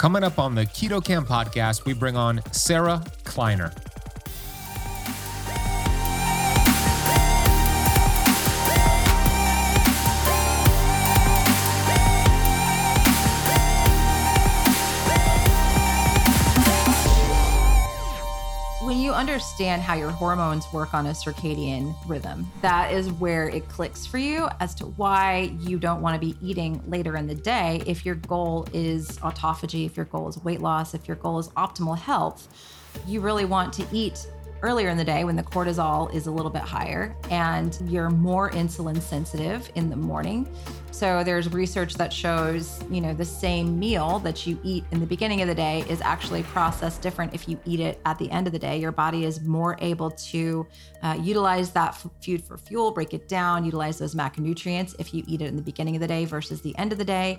Coming up on the Keto Kamp podcast, we bring on Sarah Kleiner. Understand how your hormones work on a circadian rhythm, that is where it clicks for you as to why you don't want to be eating later in the day if your goal is autophagy, if your goal is weight loss, if your goal is optimal health. You really want to eat earlier in the day when the cortisol is a little bit higher and you're more insulin sensitive in the morning. So there's research that shows, you know, the same meal that you eat in the beginning of the day is actually processed different if you eat it at the end of the day. Your body is more able to uh, utilize that food for fuel, break it down, utilize those macronutrients if you eat it in the beginning of the day versus the end of the day.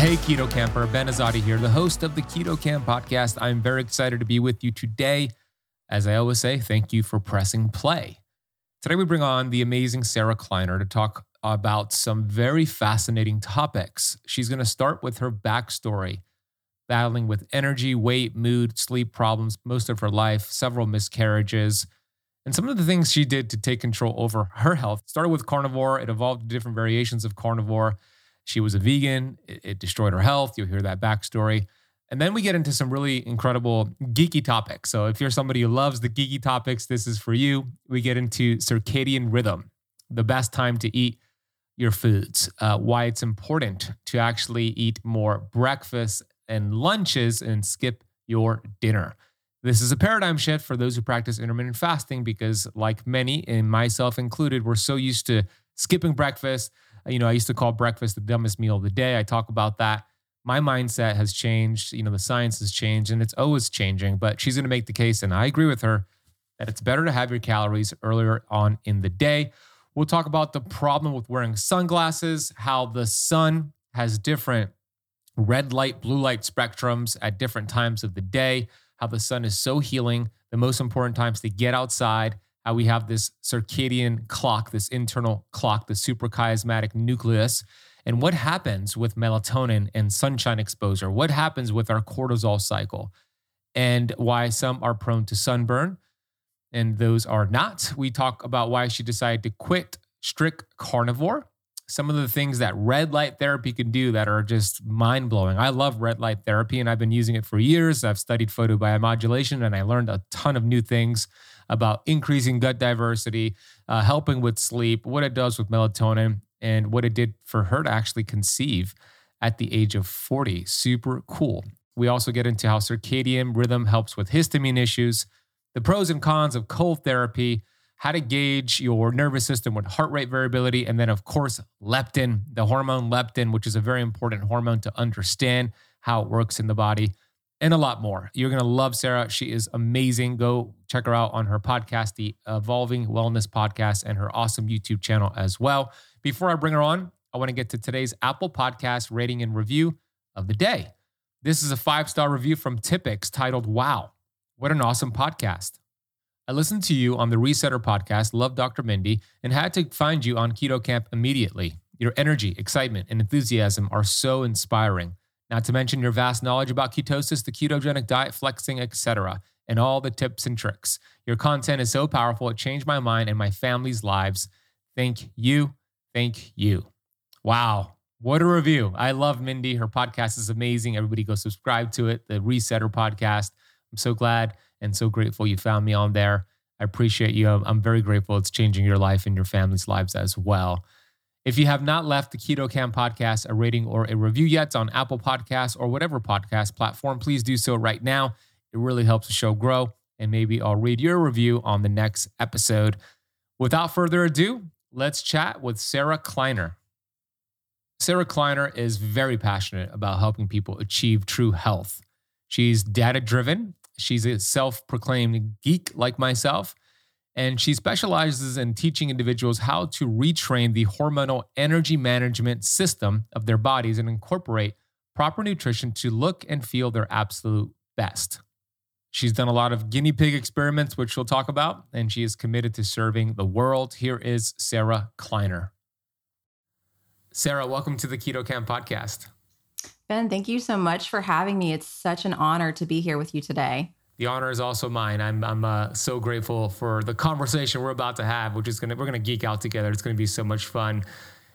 Hey, Keto Camper, Ben Azadi here, the host of the Keto Kamp podcast. I'm very excited to be with you today. As I always say, thank you for pressing play. Today, we bring on the amazing Sarah Kleiner to talk about some very fascinating topics. She's going to start with her backstory, battling with energy, weight, mood, sleep problems most of her life, several miscarriages, and some of the things she did to take control over her health. Started with carnivore, it evolved to different variations of carnivore. She was a vegan, it, it destroyed her health. You'll hear that backstory. And then we get into some really incredible geeky topics. So if you're somebody who loves the geeky topics, this is for you. We get into circadian rhythm, the best time to eat your foods, uh, why it's important to actually eat more breakfast and lunches and skip your dinner. This is a paradigm shift for those who practice intermittent fasting because, like many, and myself included, we're so used to skipping breakfast. You know, I used to call breakfast the dumbest meal of the day. I talk about that. My mindset has changed. You know, the science has changed and it's always changing. But she's going to make the case, and I agree with her, that it's better to have your calories earlier on in the day. We'll talk about the problem with wearing sunglasses, how the sun has different red light, blue light spectrums at different times of the day, how the sun is so healing, the most important times to get outside, how we have this circadian clock, this internal clock, the suprachiasmatic nucleus, and what happens with melatonin and sunshine exposure, what happens with our cortisol cycle, and why some are prone to sunburn and those are not. We talk about why she decided to quit strict carnivore. Some of the things that red light therapy can do that are just mind blowing. I love red light therapy and I've been using it for years. I've studied photobiomodulation and I learned a ton of new things about increasing gut diversity, uh, helping with sleep, what it does with melatonin, and what it did for her to actually conceive at the age of 40. Super cool. We also get into how circadian rhythm helps with histamine issues the pros and cons of cold therapy, how to gauge your nervous system with heart rate variability, and then, of course, leptin, the hormone leptin, which is a very important hormone to understand how it works in the body, and a lot more. You're going to love Sarah. She is amazing. Go check her out on her podcast, the Evolving Wellness Podcast, and her awesome YouTube channel as well. Before I bring her on, I want to get to today's Apple Podcast rating and review of the day. This is a five star review from Tippix titled Wow. What an awesome podcast. I listened to you on the Resetter podcast, Love Dr. Mindy, and had to find you on Keto Kamp immediately. Your energy, excitement, and enthusiasm are so inspiring. Not to mention your vast knowledge about ketosis, the ketogenic diet, flexing, etc., and all the tips and tricks. Your content is so powerful, it changed my mind and my family's lives. Thank you. Thank you. Wow. What a review. I love Mindy. Her podcast is amazing. Everybody go subscribe to it, the Resetter podcast. I'm so glad and so grateful you found me on there. I appreciate you. I'm very grateful it's changing your life and your family's lives as well. If you have not left the Keto Kamp podcast a rating or a review yet on Apple Podcasts or whatever podcast platform, please do so right now. It really helps the show grow, and maybe I'll read your review on the next episode. Without further ado, let's chat with Sarah Kleiner. Sarah Kleiner is very passionate about helping people achieve true health. She's data driven, she's a self proclaimed geek like myself, and she specializes in teaching individuals how to retrain the hormonal energy management system of their bodies and incorporate proper nutrition to look and feel their absolute best. She's done a lot of guinea pig experiments, which we'll talk about, and she is committed to serving the world. Here is Sarah Kleiner. Sarah, welcome to the Keto Kamp podcast. Ben, thank you so much for having me. It's such an honor to be here with you today. The honor is also mine. I'm I'm uh, so grateful for the conversation we're about to have, which is gonna we're gonna geek out together. It's gonna be so much fun.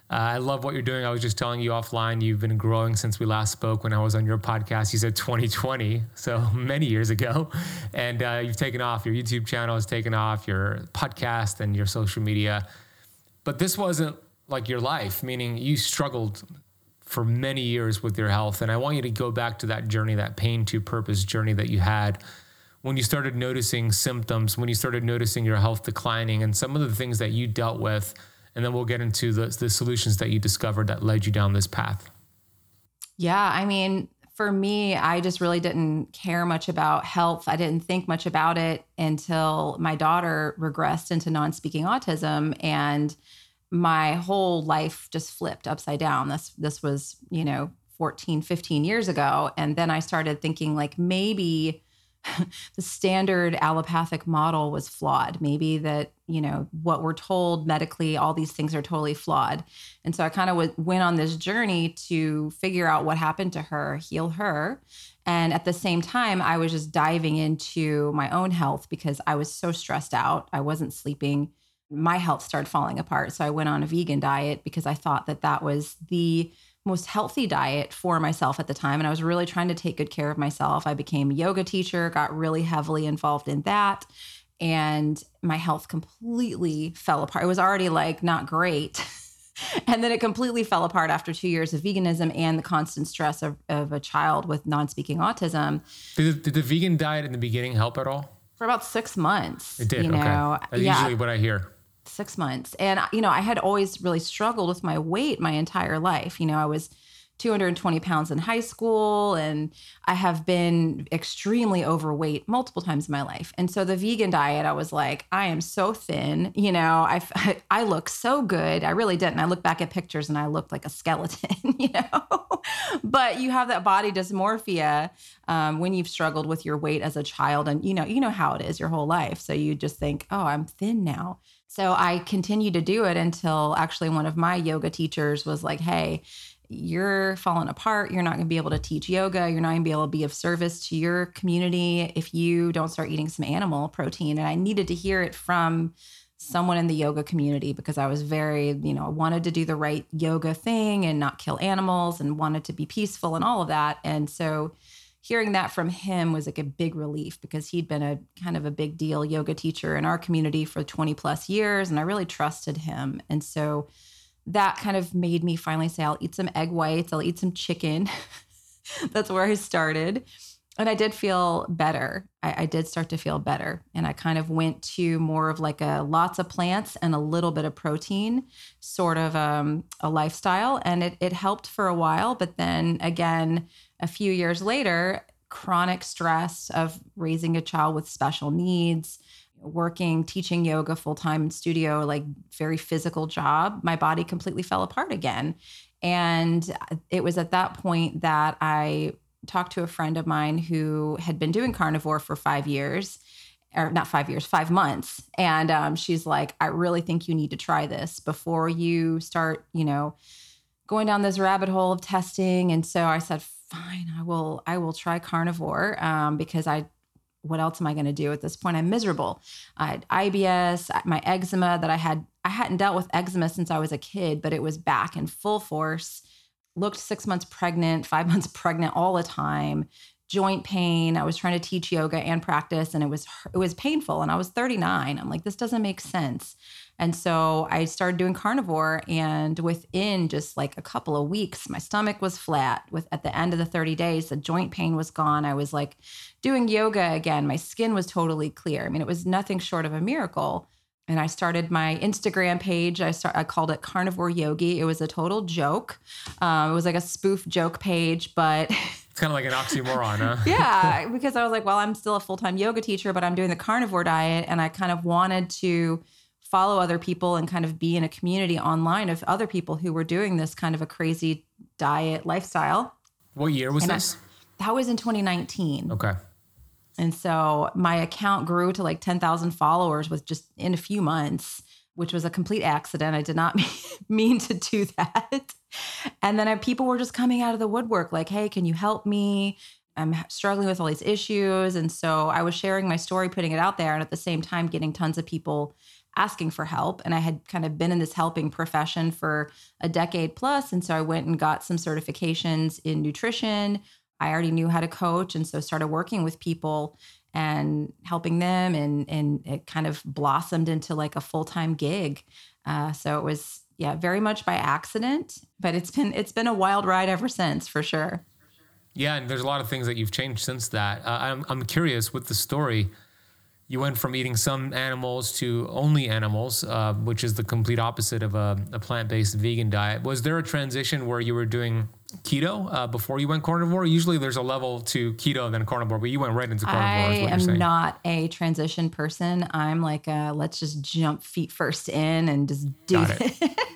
Uh, I love what you're doing. I was just telling you offline, you've been growing since we last spoke when I was on your podcast. You said 2020, so many years ago. And uh, you've taken off. Your YouTube channel has taken off, your podcast and your social media. But this wasn't like your life, meaning you struggled for many years with your health. And I want you to go back to that journey, that pain to purpose journey that you had when you started noticing symptoms, when you started noticing your health declining, and some of the things that you dealt with. And then we'll get into the, the solutions that you discovered that led you down this path. Yeah. I mean, for me, I just really didn't care much about health. I didn't think much about it until my daughter regressed into non speaking autism. And my whole life just flipped upside down. This this was, you know, 14, 15 years ago. And then I started thinking like maybe the standard allopathic model was flawed. Maybe that, you know, what we're told medically, all these things are totally flawed. And so I kind of w- went on this journey to figure out what happened to her, heal her. And at the same time, I was just diving into my own health because I was so stressed out. I wasn't sleeping my health started falling apart. So I went on a vegan diet because I thought that that was the most healthy diet for myself at the time. And I was really trying to take good care of myself. I became a yoga teacher, got really heavily involved in that. And my health completely fell apart. It was already like not great. and then it completely fell apart after two years of veganism and the constant stress of, of a child with non speaking autism. Did, did the vegan diet in the beginning help at all? For about six months. It did. You know? Okay. That's yeah. usually what I hear six months. And, you know, I had always really struggled with my weight my entire life. You know, I was 220 pounds in high school and I have been extremely overweight multiple times in my life. And so the vegan diet, I was like, I am so thin, you know, I, I look so good. I really didn't. I look back at pictures and I look like a skeleton, you know, but you have that body dysmorphia um, when you've struggled with your weight as a child and, you know, you know how it is your whole life. So you just think, oh, I'm thin now. So I continued to do it until actually one of my yoga teachers was like, hey, you're falling apart. You're not going to be able to teach yoga. You're not going to be able to be of service to your community if you don't start eating some animal protein. And I needed to hear it from someone in the yoga community because I was very, you know, I wanted to do the right yoga thing and not kill animals and wanted to be peaceful and all of that. And so hearing that from him was like a big relief because he'd been a kind of a big deal yoga teacher in our community for 20 plus years and I really trusted him. And so that kind of made me finally say, I'll eat some egg whites, I'll eat some chicken. That's where I started. And I did feel better. I, I, did start to feel better. And I kind of went to more of like a lots of plants and a little bit of protein sort of um, a lifestyle. And it, it helped for a while. But then again, a few years later, chronic stress of raising a child with special needs, working, teaching yoga full time in studio, like very physical job, my body completely fell apart again. And it was at that point that I talked to a friend of mine who had been doing carnivore for five years, or not five years, five months. And um, she's like, I really think you need to try this before you start, you know, going down this rabbit hole of testing. And so I said, fine, I will, I will try carnivore um, because I, what else am I going to do at this point? I'm miserable. I had IBS, my eczema that I had, I hadn't dealt with eczema since I was a kid, but it was back in full force. Looked six months pregnant, five months pregnant all the time, joint pain. I was trying to teach yoga and practice and it was it was painful and I was 39. I'm like this doesn't make sense. And so I started doing carnivore and within just like a couple of weeks my stomach was flat. With at the end of the 30 days the joint pain was gone. I was like doing yoga again. My skin was totally clear. I mean it was nothing short of a miracle. And I started my Instagram page. I start, I called it Carnivore Yogi. It was a total joke. Um, it was like a spoof joke page, but It's kind of like an oxymoron, huh? yeah, because I was like, well, I'm still a full time yoga teacher, but I'm doing the carnivore diet. And I kind of wanted to follow other people and kind of be in a community online of other people who were doing this kind of a crazy diet lifestyle. What year was And I- this? that was in 2019. Okay. And so my account grew to like 10,000 followers with just in a few months, which was a complete accident. I did not mean to do that. And then I, people were just coming out of the woodwork like, hey, can you help me? I'm struggling with all these issues. And so I was sharing my story, putting it out there, and at the same time, getting tons of people asking for help. And I had kind of been in this helping profession for a decade plus, And so I went and got some certifications in nutrition. I already knew how to coach. And so started working with people and helping them. And, and it kind of blossomed into like a full time gig. Uh, so it was, yeah, very much by accident, but it's been it's been a wild ride ever since for sure. Yeah, and there's a lot of things that you've changed since that. Uh, I'm, I'm curious with the story. You went from eating some animals to only animals, uh, which is the complete opposite of a, a plant based vegan diet. Was there a transition where you were doing keto uh, before you went carnivore? Usually there's a level to keto then carnivore, but you went right into carnivore. I is what you're am saying. not a transition person. I'm like, uh, let's just jump feet first in and just do Got it.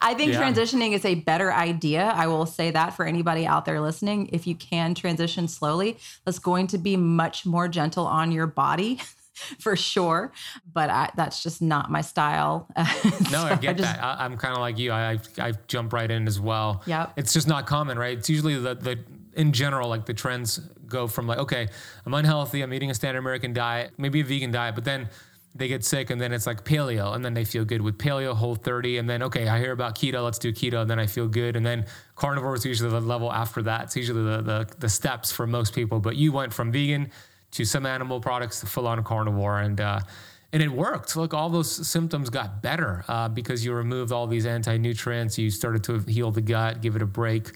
I think Yeah. transitioning is a better idea. I will say that for anybody out there listening. If you can transition slowly, that's going to be much more gentle on your body. For sure, but I, that's just not my style. No, So I get just- that. I, I'm kind of like you. I, I I jump right in as well. Yeah, It's just not common, right? It's usually the the in general like the trends go from like okay, I'm unhealthy, I'm eating a standard American diet, maybe a vegan diet, but then they get sick and then it's like paleo and then they feel good with paleo whole 30 and then okay i hear about keto let's do keto and then i feel good and then carnivore is usually the level after that it's usually the, the, the steps for most people but you went from vegan to some animal products to full on carnivore and uh, and it worked. Look, all those symptoms got better uh, because you removed all these anti-nutrients. You started to heal the gut, give it a break.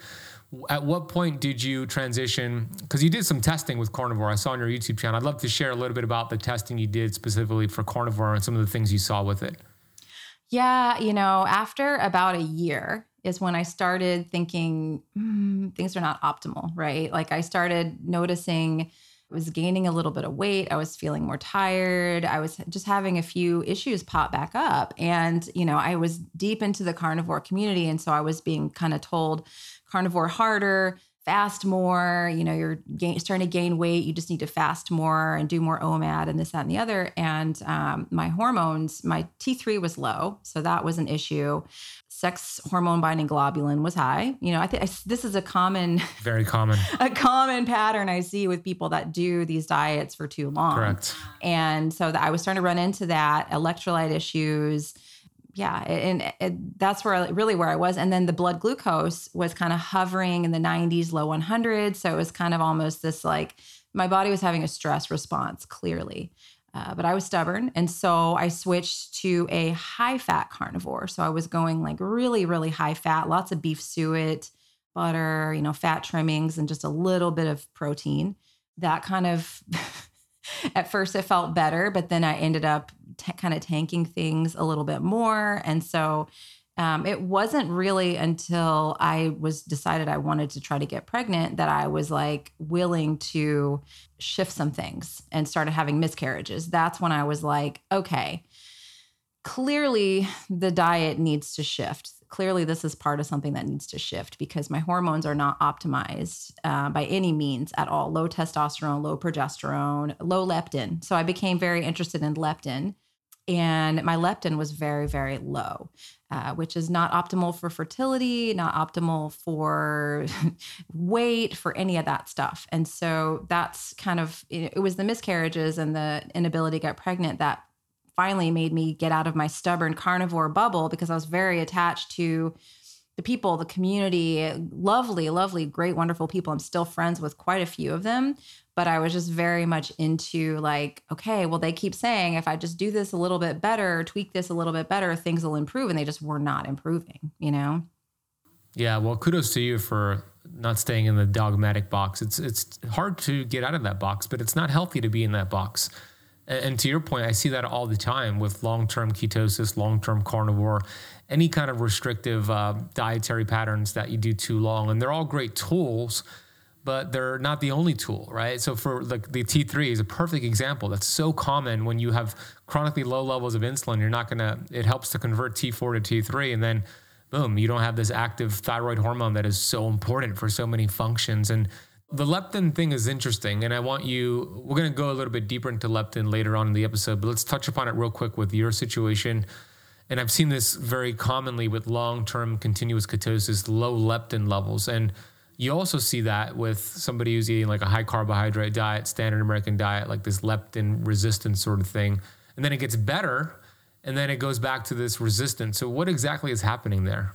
At what point did you transition? Because you did some testing with carnivore. I saw on your YouTube channel. I'd love to share a little bit about the testing you did specifically for carnivore and some of the things you saw with it. Yeah, you know, after about a year is when I started thinking "Hmm, things are not optimal, right? Like I started noticing Was gaining a little bit of weight. I was feeling more tired. I was just having a few issues pop back up. And, you know, I was deep into the carnivore community. And so I was being kind of told carnivore harder, fast more. You know, you're starting to gain weight. You just need to fast more and do more OMAD and this, that, and the other. And um, my hormones, my T3 was low. So that was an issue. Sex hormone binding globulin was high. You know, I think this is a common Very common. a common pattern I see with people that do these diets for too long. Correct. And so that I was starting to run into that electrolyte issues. Yeah, and, and that's where I, really where I was. And then the blood glucose was kind of hovering in the 90s, low 100s. So it was kind of almost this like my body was having a stress response clearly. Uh, but I was stubborn. And so I switched to a high fat carnivore. So I was going like really, really high fat, lots of beef suet, butter, you know, fat trimmings, and just a little bit of protein. That kind of, at first it felt better, but then I ended up t- kind of tanking things a little bit more. And so um, it wasn't really until I was decided I wanted to try to get pregnant that I was like willing to shift some things and started having miscarriages. That's when I was like, okay, clearly the diet needs to shift. Clearly, this is part of something that needs to shift because my hormones are not optimized uh, by any means at all. Low testosterone, low progesterone, low leptin. So I became very interested in leptin and my leptin was very very low uh, which is not optimal for fertility not optimal for weight for any of that stuff and so that's kind of it was the miscarriages and the inability to get pregnant that finally made me get out of my stubborn carnivore bubble because i was very attached to the people, the community, lovely, lovely, great, wonderful people. I'm still friends with quite a few of them, but I was just very much into like, okay, well, they keep saying if I just do this a little bit better, tweak this a little bit better, things will improve. And they just were not improving, you know? Yeah. Well, kudos to you for not staying in the dogmatic box. It's, it's hard to get out of that box, but it's not healthy to be in that box. And to your point, I see that all the time with long term ketosis, long term carnivore, any kind of restrictive uh, dietary patterns that you do too long. And they're all great tools, but they're not the only tool, right? So for like the T3 is a perfect example. That's so common when you have chronically low levels of insulin. You're not gonna. It helps to convert T4 to T3, and then boom, you don't have this active thyroid hormone that is so important for so many functions. And the leptin thing is interesting, and I want you. We're going to go a little bit deeper into leptin later on in the episode, but let's touch upon it real quick with your situation. And I've seen this very commonly with long term continuous ketosis, low leptin levels. And you also see that with somebody who's eating like a high carbohydrate diet, standard American diet, like this leptin resistance sort of thing. And then it gets better, and then it goes back to this resistance. So, what exactly is happening there?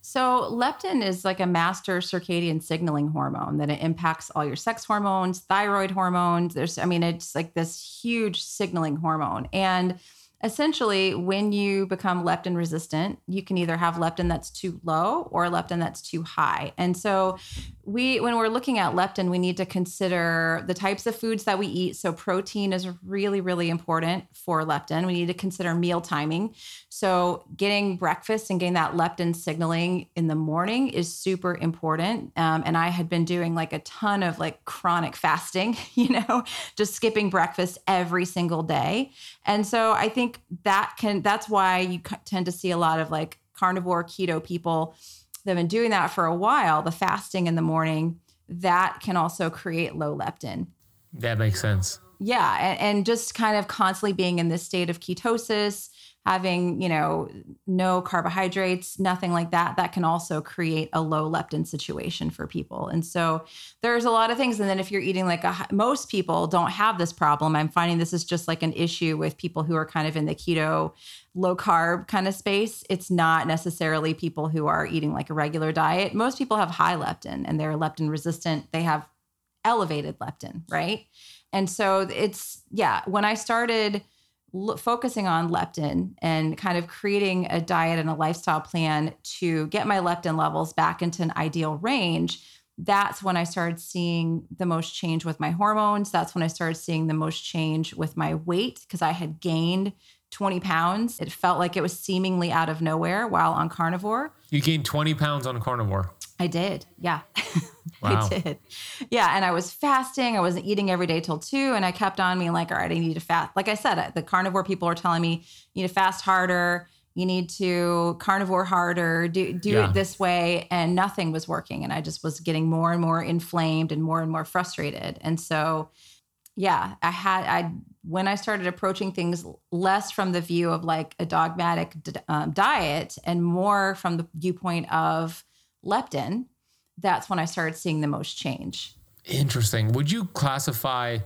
So, leptin is like a master circadian signaling hormone that it impacts all your sex hormones, thyroid hormones. There's, I mean, it's like this huge signaling hormone. And essentially when you become leptin resistant you can either have leptin that's too low or leptin that's too high. And so we when we're looking at leptin we need to consider the types of foods that we eat. So protein is really really important for leptin. We need to consider meal timing. So getting breakfast and getting that leptin signaling in the morning is super important. Um, and i had been doing like a ton of like chronic fasting you know just skipping breakfast every single day. And so i think that can that's why you tend to see a lot of like carnivore keto people that have been doing that for a while the fasting in the morning that can also create low leptin. That makes sense. Yeah and, and just kind of constantly being in this state of ketosis having you know no carbohydrates nothing like that that can also create a low leptin situation for people. And so there's a lot of things. And then if you're eating like a most people don't have this problem. I'm finding this is just like an issue with people who are kind of in the keto low carb kind of space. It's not necessarily people who are eating like a regular diet. Most people have high leptin and they're leptin resistant. They have elevated leptin right? And so it's yeah when i started l- focusing on leptin and kind of creating a diet and a lifestyle plan to get my leptin levels back into an ideal range that's when I started seeing the most change with my hormones. That's when I started seeing the most change with my weight because I had gained 20 pounds. It felt like it was seemingly out of nowhere while on carnivore. You gained 20 pounds on carnivore. I did. Yeah. Wow. I did. Yeah. And I was fasting. I wasn't eating every day till two. And I kept on being like, all right, I need to fast. Like I said, the carnivore people are telling me you need to fast harder. You need to carnivore harder, do, do Yeah. it this way. And nothing was working. And I just was getting more and more inflamed and more and more frustrated. And so, yeah, I had, I, when I started approaching things less from the view of like a dogmatic d- um, diet and more from the viewpoint of leptin, that's when I started seeing the most change. Interesting. Would you classify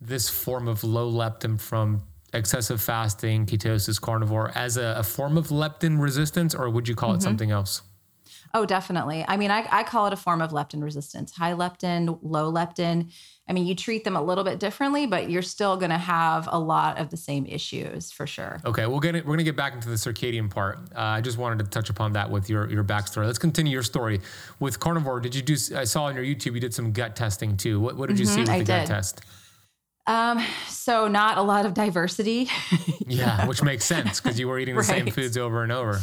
this form of low leptin from excessive fasting, ketosis, carnivore as a, a form of leptin resistance, or would you call it mm-hmm. something else? Oh, definitely. I mean, I, I call it a form of leptin resistance. High leptin, low leptin. I mean, you treat them a little bit differently, but you're still going to have a lot of the same issues for sure. Okay, get it. We're gonna get back into the circadian part. Uh, I just wanted to touch upon that with your your backstory. Let's continue your story with carnivore. Did you do? I saw on your YouTube you did some gut testing too. What, what did you see with I the gut did. test? Um, so not a lot of diversity. Yeah, which makes sense because you were eating the same foods over and over.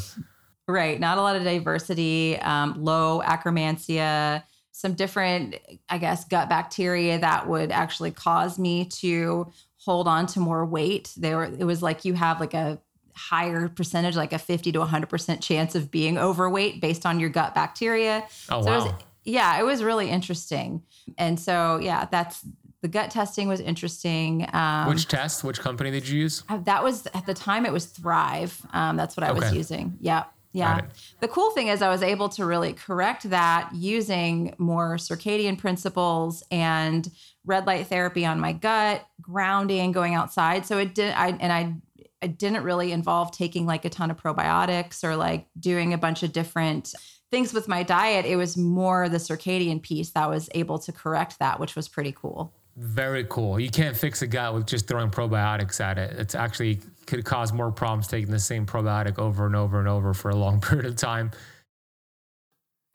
Right. Not a lot of diversity, um, low Akkermansia, some different, I guess, gut bacteria that would actually cause me to hold on to more weight. They were, it was like you have like a higher percentage, like a 50 to 100% chance of being overweight based on your gut bacteria. Oh So it wow. was, yeah, it was really interesting. And so, yeah, that's the gut testing was interesting. Um, which test? Which company did you use? uh, that was at the time it was Thryve. Um, that's what I was Okay. using. Yeah. Yeah. The cool thing is I was able to really correct that using more circadian principles and red light therapy on my gut, grounding, going outside. So it did I and I it didn't really involve taking like a ton of probiotics or like doing a bunch of different things with my diet. It was more the circadian piece that was able to correct that, which was pretty cool. Very cool. You can't fix a gut with just throwing probiotics at it. It's actually could cause more problems taking the same probiotic over and over and over for a long period of time.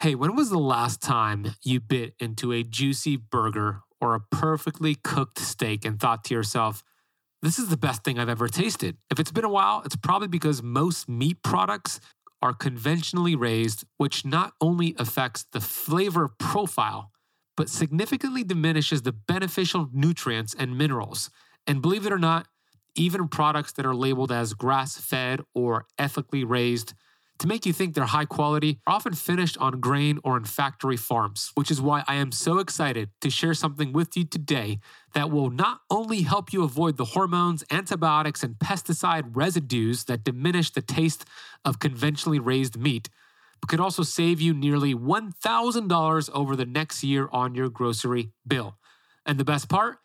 Hey, when was the last time you bit into a juicy burger or a perfectly cooked steak and thought to yourself, this is the best thing I've ever tasted? If it's been a while, it's probably because most meat products are conventionally raised, which not only affects the flavor profile, but significantly diminishes the beneficial nutrients and minerals. And believe it or not, even products that are labeled as grass fed or ethically raised to make you think they're high quality are often finished on grain or in factory farms, which is why I am so excited to share something with you today that will not only help you avoid the hormones, antibiotics, and pesticide residues that diminish the taste of conventionally raised meat but could also save you nearly $1,000 over the next year on your grocery bill. And the best part,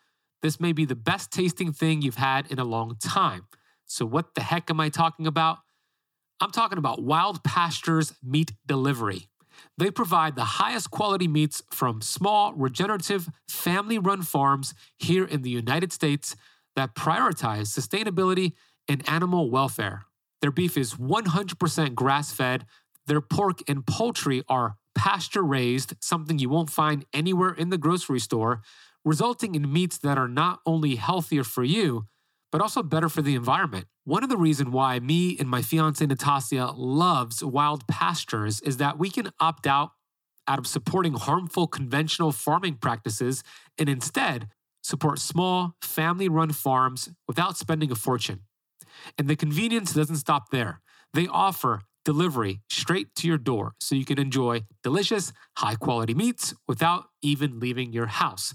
this may be the best tasting thing you've had in a long time. So, what the heck am I talking about? I'm talking about Wild Pastures Meat Delivery. They provide the highest quality meats from small, regenerative, family run farms here in the United States that prioritize sustainability and animal welfare. Their beef is 100% grass fed their pork and poultry are pasture raised, something you won't find anywhere in the grocery store, resulting in meats that are not only healthier for you, but also better for the environment. One of the reasons why me and my fiance Natasha loves wild pastures is that we can opt out out of supporting harmful conventional farming practices and instead support small family run farms without spending a fortune. And the convenience doesn't stop there. They offer delivery straight to your door so you can enjoy delicious, high quality meats without even leaving your house.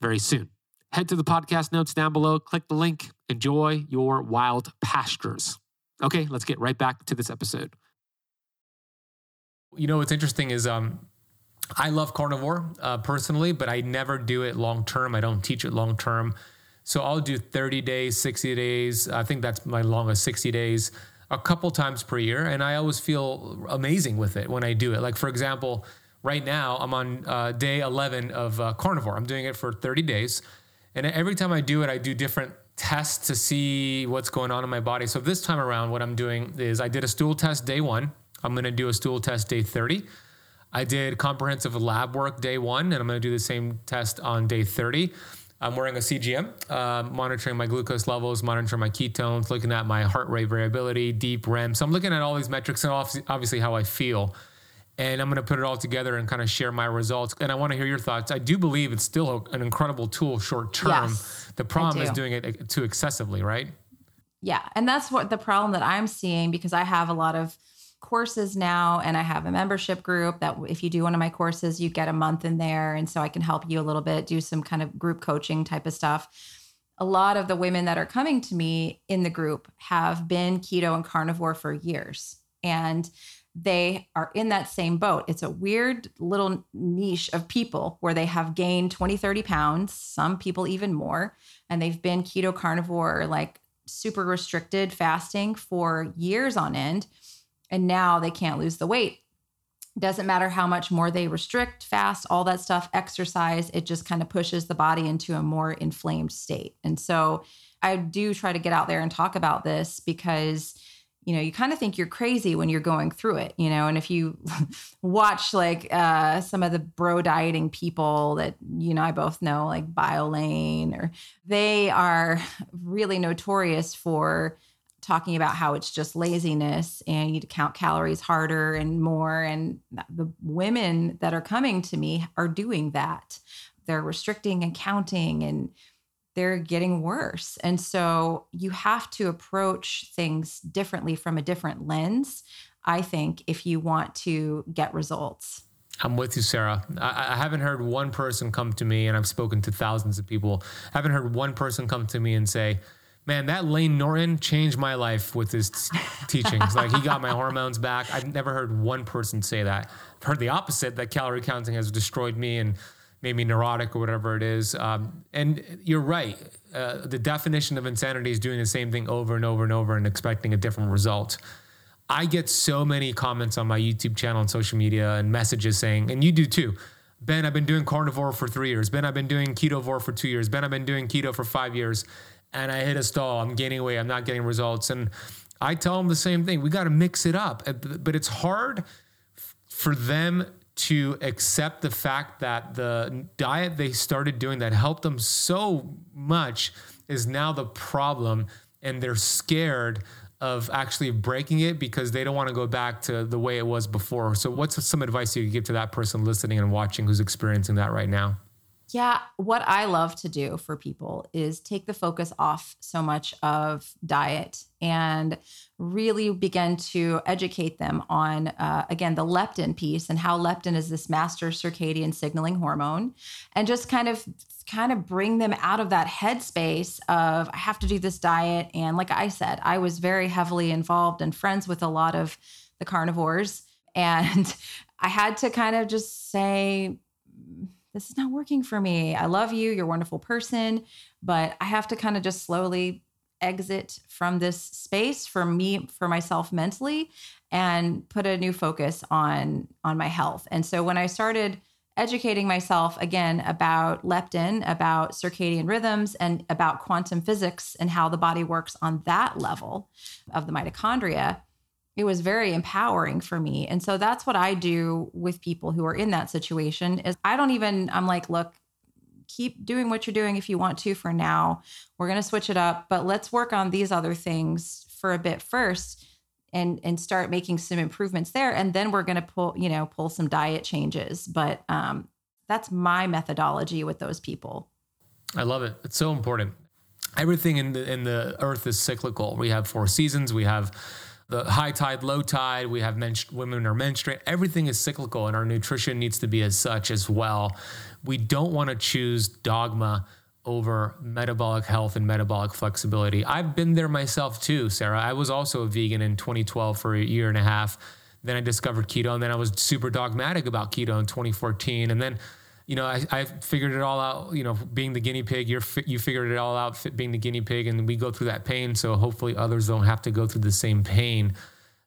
very soon. Head to the podcast notes down below, click the link, enjoy your wild pastures. Okay, let's get right back to this episode. You know what's interesting is um, I love carnivore uh, personally, but I never do it long term. I don't teach it long term. So I'll do 30 days, 60 days. I think that's my longest 60 days a couple times per year. And I always feel amazing with it when I do it. Like, for example, right now I'm on uh, day 11 of uh, carnivore. I'm doing it for 30 days. And every time I do it, I do different tests to see what's going on in my body. So this time around, what I'm doing is I did a stool test day one. I'm going to do a stool test day 30. I did comprehensive lab work day one, and I'm going to do the same test on day 30. I'm wearing a CGM, uh, monitoring my glucose levels, monitoring my ketones, looking at my heart rate variability, deep REM. So I'm looking at all these metrics and obviously how I feel. And I'm going to put it all together and kind of share my results. And I want to hear your thoughts. I do believe it's still an incredible tool short term. Yes, the problem is doing it uh, too excessively, right? Yeah. And that's what the problem that I'm seeing because I have a lot of courses now and I have a membership group that if you do one of my courses, you get a month in there. And so I can help you a little bit, do some kind of group coaching type of stuff. A lot of the women that are coming to me in the group have been keto and carnivore for years. And they are in that same boat. It's a weird little niche of people where they have gained 20, 30 pounds, some people even more, and they've been keto carnivore, like super restricted fasting for years on end and now they can't lose the weight. Doesn't matter how much more they restrict, fast, all that stuff, exercise, it just kind of pushes the body into a more inflamed state. And so I do try to get out there and talk about this because you know you kind of think you're crazy when you're going through it you know and if you watch like uh, some of the bro dieting people that you know i both know like biolayne or they are really notorious for talking about how it's just laziness and you need to count calories harder and more and the women that are coming to me are doing that. They're restricting and counting and they're getting worse. And so you have to approach things differently from a different lens, I think, if you want to get results. I'm with you, Sarah. I, I, haven't heard one person come to me, and I've spoken to thousands of people. I haven't heard one person come to me and say, Man, that Layne Norton changed my life with his t- teachings. Like he got my hormones back. I've never heard one person say that. I've heard the opposite that calorie counting has destroyed me and maybe neurotic or whatever it is. Um, and you're right. Uh, the definition of insanity is doing the same thing over and over and over and expecting a different result. I get so many comments on my YouTube channel and social media and messages saying, and you do too. Ben, I've been doing carnivore for three years. Ben, I've been doing ketovore for two years. Ben, I've been doing keto for five years. And I hit a stall. I'm gaining weight. I'm not getting results. And I tell them the same thing. We got to mix it up. But it's hard for them to accept the fact that the diet they started doing that helped them so much is now the problem and they're scared of actually breaking it because they don't want to go back to the way it was before. So what's some advice you could give to that person listening and watching who's experiencing that right now? Yeah, what I love to do for people is take the focus off so much of diet and really begin to educate them on, uh, again, the leptin piece and how leptin is this master circadian signaling hormone, and just kind of kind of bring them out of that headspace of I have to do this diet. And like I said, I was very heavily involved and friends with a lot of the carnivores, and I had to kind of just say this is not working for me. I love you. You're a wonderful person, but I have to kind of just slowly exit from this space for me for myself mentally and put a new focus on on my health. And so when I started educating myself again about leptin, about circadian rhythms and about quantum physics and how the body works on that level of the mitochondria, it was very empowering for me. And so that's what I do with people who are in that situation is I don't even I'm like, look, keep doing what you're doing if you want to for now. We're going to switch it up, but let's work on these other things for a bit first and and start making some improvements there and then we're going to pull, you know, pull some diet changes. But um that's my methodology with those people. I love it. It's so important. Everything in the in the earth is cyclical. We have four seasons, we have the high tide, low tide. We have menst- women are menstruating. Everything is cyclical, and our nutrition needs to be as such as well. We don't want to choose dogma over metabolic health and metabolic flexibility. I've been there myself too, Sarah. I was also a vegan in 2012 for a year and a half. Then I discovered keto, and then I was super dogmatic about keto in 2014, and then you know, I, I figured it all out, you know, being the guinea pig, you're, you figured it all out being the guinea pig and we go through that pain. So hopefully others don't have to go through the same pain.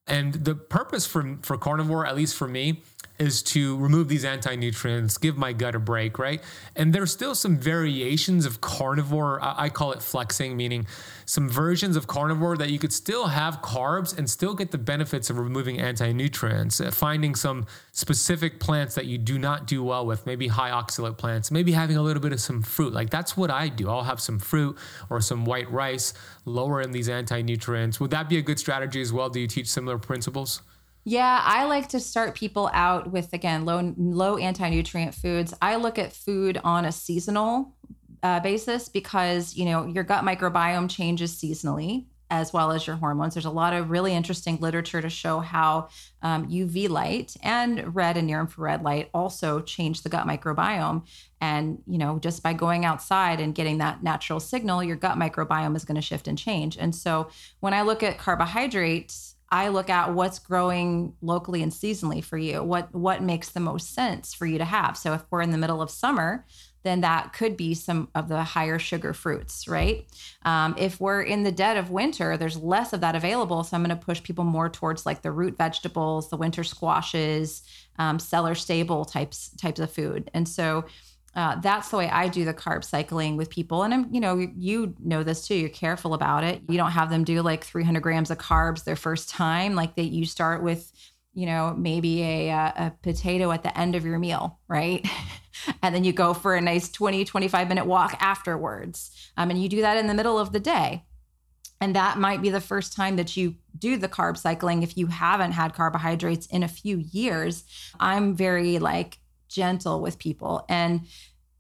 And the purpose for, for carnivore, at least for me, is to remove these anti nutrients, give my gut a break, right? And there's still some variations of carnivore. I call it flexing, meaning some versions of carnivore that you could still have carbs and still get the benefits of removing anti nutrients, uh, finding some specific plants that you do not do well with, maybe high oxalate plants, maybe having a little bit of some fruit. Like that's what I do. I'll have some fruit or some white rice, lower in these anti nutrients. Would that be a good strategy as well? Do you teach similar principles? Yeah, I like to start people out with again low low anti nutrient foods. I look at food on a seasonal uh, basis because you know your gut microbiome changes seasonally as well as your hormones. There's a lot of really interesting literature to show how um, UV light and red and near infrared light also change the gut microbiome. And, you know, just by going outside and getting that natural signal, your gut microbiome is going to shift and change. And so when I look at carbohydrates, I look at what's growing locally and seasonally for you. What what makes the most sense for you to have. So if we're in the middle of summer, then that could be some of the higher sugar fruits, right? Um, if we're in the dead of winter, there's less of that available. So I'm going to push people more towards like the root vegetables, the winter squashes, um, cellar stable types types of food. And so uh, that's the way I do the carb cycling with people. And I'm, you know, you know this too. You're careful about it. You don't have them do like 300 grams of carbs their first time. Like that, you start with, you know, maybe a, a potato at the end of your meal, right? and then you go for a nice 20, 25 minute walk afterwards. Um, and you do that in the middle of the day. And that might be the first time that you do the carb cycling if you haven't had carbohydrates in a few years. I'm very like gentle with people. And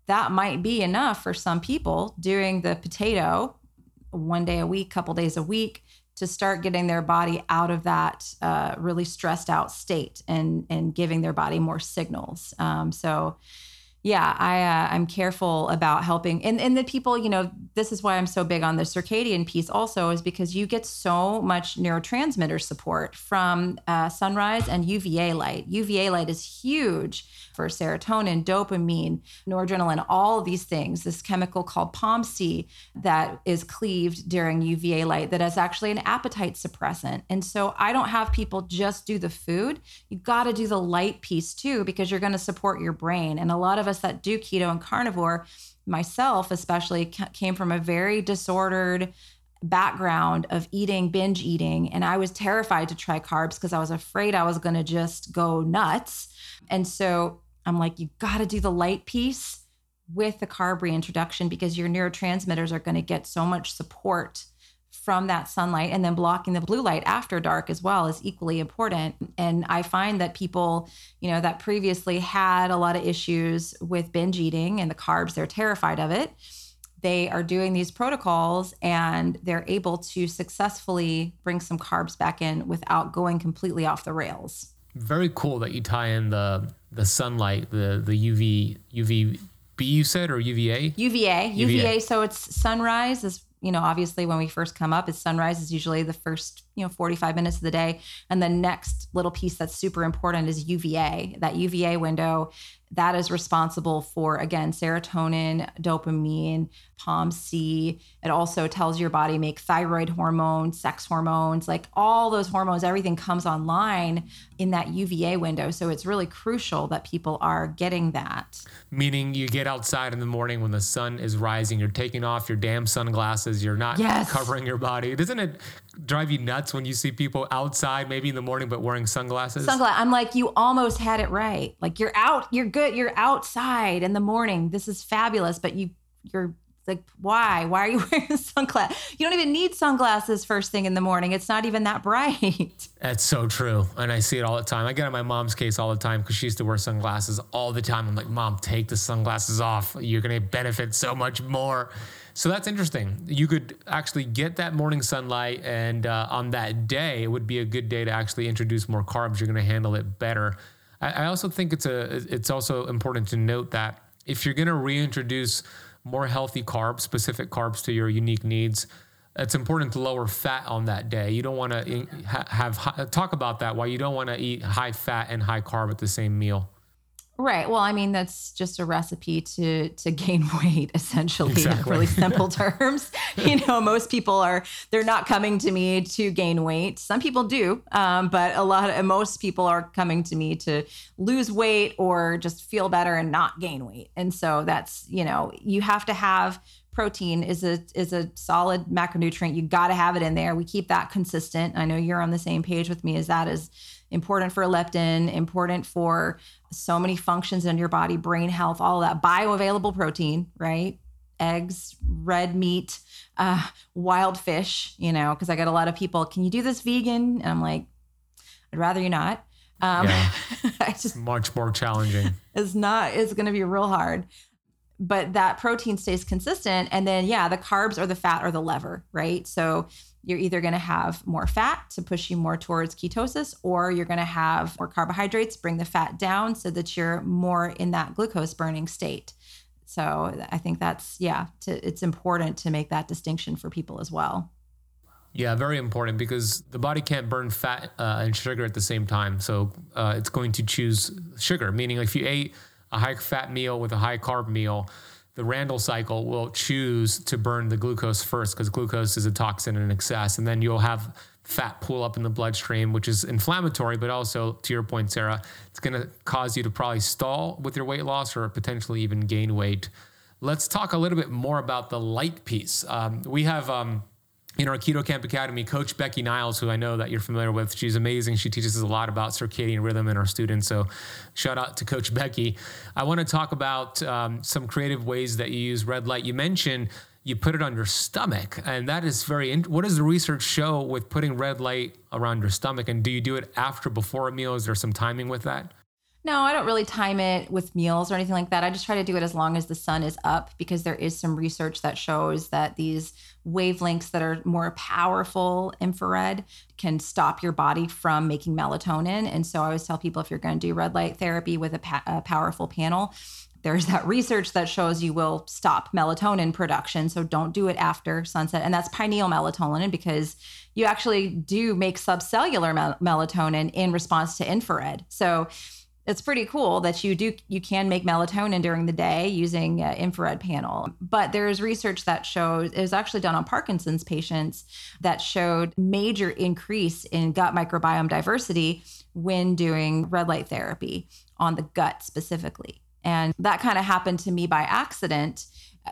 that might be enough for some people doing the potato one day a week, couple days a week to start getting their body out of that uh, really stressed out state and and giving their body more signals. Um, so yeah, I uh, I'm careful about helping and and the people, you know, this is why I'm so big on the circadian piece also is because you get so much neurotransmitter support from uh, sunrise and UVA light. UVA light is huge for serotonin, dopamine, noradrenaline, all these things. This chemical called POMC that is cleaved during UVA light that is actually an appetite suppressant. And so I don't have people just do the food. You got to do the light piece too because you're going to support your brain. And a lot of us that do keto and carnivore, myself especially, came from a very disordered background of eating binge eating and i was terrified to try carbs because i was afraid i was going to just go nuts. And so I'm like, you got to do the light piece with the carb reintroduction because your neurotransmitters are going to get so much support from that sunlight and then blocking the blue light after dark as well is equally important and i find that people you know that previously had a lot of issues with binge eating and the carbs they're terrified of it they are doing these protocols and they're able to successfully bring some carbs back in without going completely off the rails very cool that you tie in the the sunlight, the the UV UV B you said or UVA? UVA. UVA. UVA. So it's sunrise is you know obviously when we first come up, it's sunrise is usually the first you know 45 minutes of the day, and the next little piece that's super important is UVA. That UVA window that is responsible for again serotonin, dopamine, POMC. It also tells your body make thyroid hormone, sex hormones, like all those hormones, everything comes online in that UVA window. So it's really crucial that people are getting that. Meaning you get outside in the morning when the sun is rising, you're taking off your damn sunglasses, you're not yes. covering your body. Doesn't it drive you nuts when you see people outside maybe in the morning but wearing sunglasses? Sunglasses. I'm like, you almost had it right. Like you're out, you're good, you're outside in the morning. This is fabulous, but you you're like, why? Why are you wearing sunglasses? You don't even need sunglasses first thing in the morning. It's not even that bright. That's so true. And I see it all the time. I get in my mom's case all the time because she used to wear sunglasses all the time. I'm like, Mom, take the sunglasses off. You're going to benefit so much more. So that's interesting. You could actually get that morning sunlight, and uh, on that day, it would be a good day to actually introduce more carbs. You're going to handle it better. I, I also think it's a it's also important to note that if you're going to reintroduce more healthy carbs, specific carbs to your unique needs. It's important to lower fat on that day. You don't want to have talk about that. Why you don't want to eat high fat and high carb at the same meal. Right. Well, I mean, that's just a recipe to to gain weight, essentially, exactly. in really simple terms. you know, most people are they're not coming to me to gain weight. Some people do, um, but a lot of most people are coming to me to lose weight or just feel better and not gain weight. And so that's you know, you have to have protein is a is a solid macronutrient. You got to have it in there. We keep that consistent. I know you're on the same page with me as that is important for leptin, important for so many functions in your body, brain health, all that bioavailable protein, right? Eggs, red meat, uh, wild fish, you know, because I get a lot of people, can you do this vegan? And I'm like, I'd rather you not. Um, yeah. I just much more challenging. It's not, it's going to be real hard but that protein stays consistent. And then, yeah, the carbs or the fat or the lever, right? So you're either going to have more fat to push you more towards ketosis, or you're going to have more carbohydrates, bring the fat down so that you're more in that glucose burning state. So I think that's, yeah, to, it's important to make that distinction for people as well. Yeah, very important because the body can't burn fat uh, and sugar at the same time. So uh, it's going to choose sugar, meaning if you ate a high fat meal with a high carb meal, the Randle cycle will choose to burn the glucose first because glucose is a toxin in excess. And then you'll have fat pool up in the bloodstream, which is inflammatory, but also, to your point, Sarah, it's going to cause you to probably stall with your weight loss or potentially even gain weight. Let's talk a little bit more about the light piece. Um, we have. Um, in our Keto Kamp Academy, Coach Becky Niles, who I know that you're familiar with, she's amazing. She teaches us a lot about circadian rhythm and our students. So, shout out to Coach Becky. I want to talk about um, some creative ways that you use red light. You mentioned you put it on your stomach, and that is very. In- what does the research show with putting red light around your stomach? And do you do it after, before a meal? Is there some timing with that? No, I don't really time it with meals or anything like that. I just try to do it as long as the sun is up because there is some research that shows that these wavelengths that are more powerful infrared can stop your body from making melatonin. And so I always tell people if you're going to do red light therapy with a, pa- a powerful panel, there's that research that shows you will stop melatonin production. So don't do it after sunset. And that's pineal melatonin because you actually do make subcellular mel- melatonin in response to infrared. So it's pretty cool that you do you can make melatonin during the day using infrared panel. But there's research that shows it was actually done on parkinson's patients that showed major increase in gut microbiome diversity when doing red light therapy on the gut specifically. And that kind of happened to me by accident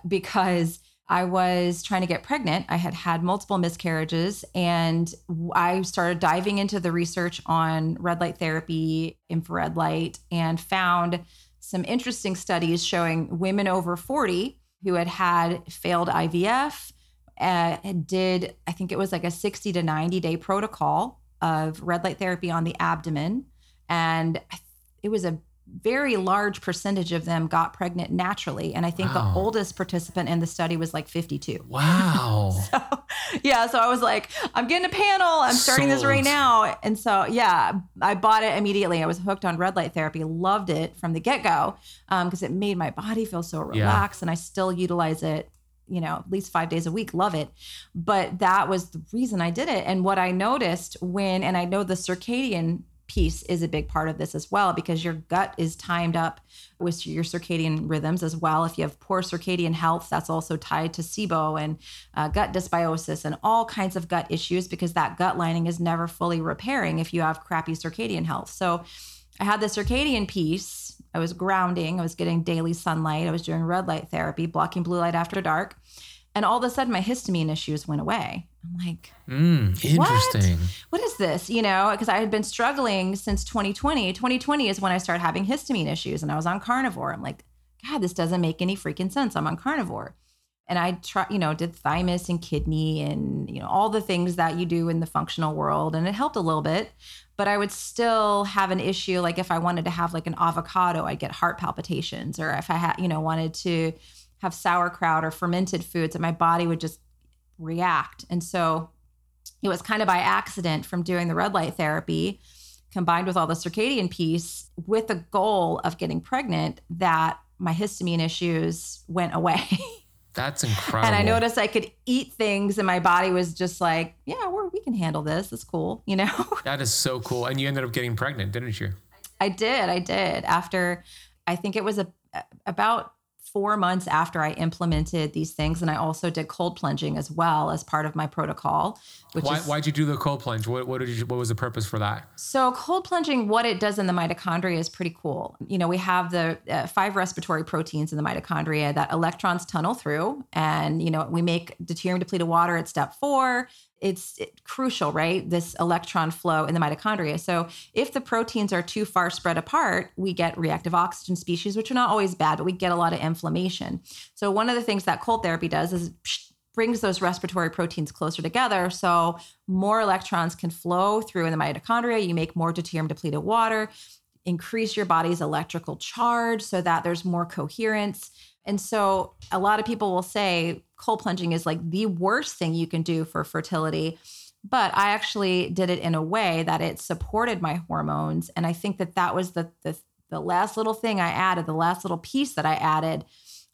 because I was trying to get pregnant. I had had multiple miscarriages and I started diving into the research on red light therapy, infrared light, and found some interesting studies showing women over 40 who had had failed IVF uh, did, I think it was like a 60 to 90 day protocol of red light therapy on the abdomen. And it was a very large percentage of them got pregnant naturally. And I think wow. the oldest participant in the study was like 52. Wow. so, yeah. So I was like, I'm getting a panel. I'm starting Sold. this right now. And so, yeah, I bought it immediately. I was hooked on red light therapy, loved it from the get go because um, it made my body feel so relaxed. Yeah. And I still utilize it you know, at least five days a week, love it. But that was the reason I did it. And what I noticed when, and I know the circadian piece is a big part of this as well because your gut is timed up with your circadian rhythms as well. If you have poor circadian health, that's also tied to SIBO and uh, gut dysbiosis and all kinds of gut issues because that gut lining is never fully repairing if you have crappy circadian health. So I had the circadian piece. I was grounding, I was getting daily sunlight, I was doing red light therapy, blocking blue light after dark. And all of a sudden, my histamine issues went away. I'm like, mm, interesting. What? what is this? You know, because I had been struggling since 2020. 2020 is when I started having histamine issues and I was on carnivore. I'm like, God, this doesn't make any freaking sense. I'm on carnivore. And I try, you know, did thymus and kidney and, you know, all the things that you do in the functional world. And it helped a little bit, but I would still have an issue. Like if I wanted to have like an avocado, I'd get heart palpitations. Or if I had, you know, wanted to, have sauerkraut or fermented foods and my body would just react. And so it was kind of by accident from doing the red light therapy combined with all the circadian piece with the goal of getting pregnant that my histamine issues went away. That's incredible. and I noticed I could eat things and my body was just like, yeah, we're, we can handle this. It's cool, you know? that is so cool. And you ended up getting pregnant, didn't you? I did. I did. After, I think it was a, about four months after I implemented these things. And I also did cold plunging as well as part of my protocol. Which Why, is, why'd you do the cold plunge? What, what did you, what was the purpose for that? So cold plunging, what it does in the mitochondria is pretty cool. You know, we have the uh, five respiratory proteins in the mitochondria that electrons tunnel through. And, you know, we make deuterium depleted water at step four it's crucial, right? This electron flow in the mitochondria. So if the proteins are too far spread apart, we get reactive oxygen species, which are not always bad, but we get a lot of inflammation. So one of the things that cold therapy does is brings those respiratory proteins closer together so more electrons can flow through in the mitochondria. You make more deuterium depleted water, increase your body's electrical charge so that there's more coherence. And so a lot of people will say cold plunging is like the worst thing you can do for fertility. But I actually did it in a way that it supported my hormones. And I think that that was the, the, the last little thing I added, the last little piece that I added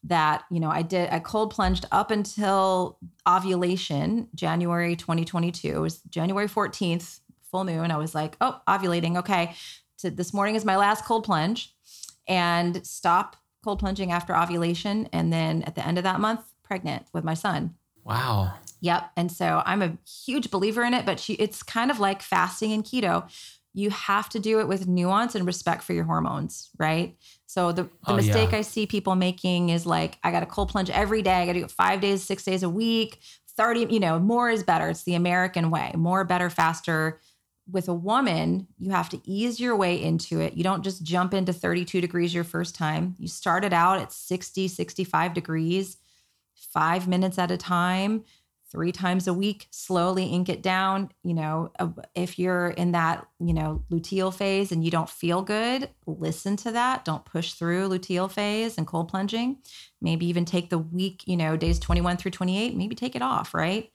that, you know, I did, I cold plunged up until ovulation, January 2022. It was January 14th, full moon. I was like, oh, ovulating. Okay. So this morning is my last cold plunge and stop cold plunging after ovulation. And then at the end of that month, pregnant with my son. Wow. Yep. And so I'm a huge believer in it, but she, it's kind of like fasting and keto. You have to do it with nuance and respect for your hormones, right? So the, the Oh, mistake yeah. I see people making is like, I got to cold plunge every day. I got to do it five days, six days a week, 30, you know, more is better. It's the American way more, better, faster. With a woman, you have to ease your way into it. You don't just jump into 32 degrees your first time. You start it out at 60, 65 degrees, five minutes at a time three times a week, slowly ink it down. You know, uh, if you're in that, you know, luteal phase and you don't feel good, listen to that. Don't push through luteal phase and cold plunging. Maybe even take the week, you know, days 21 through 28, maybe take it off, right?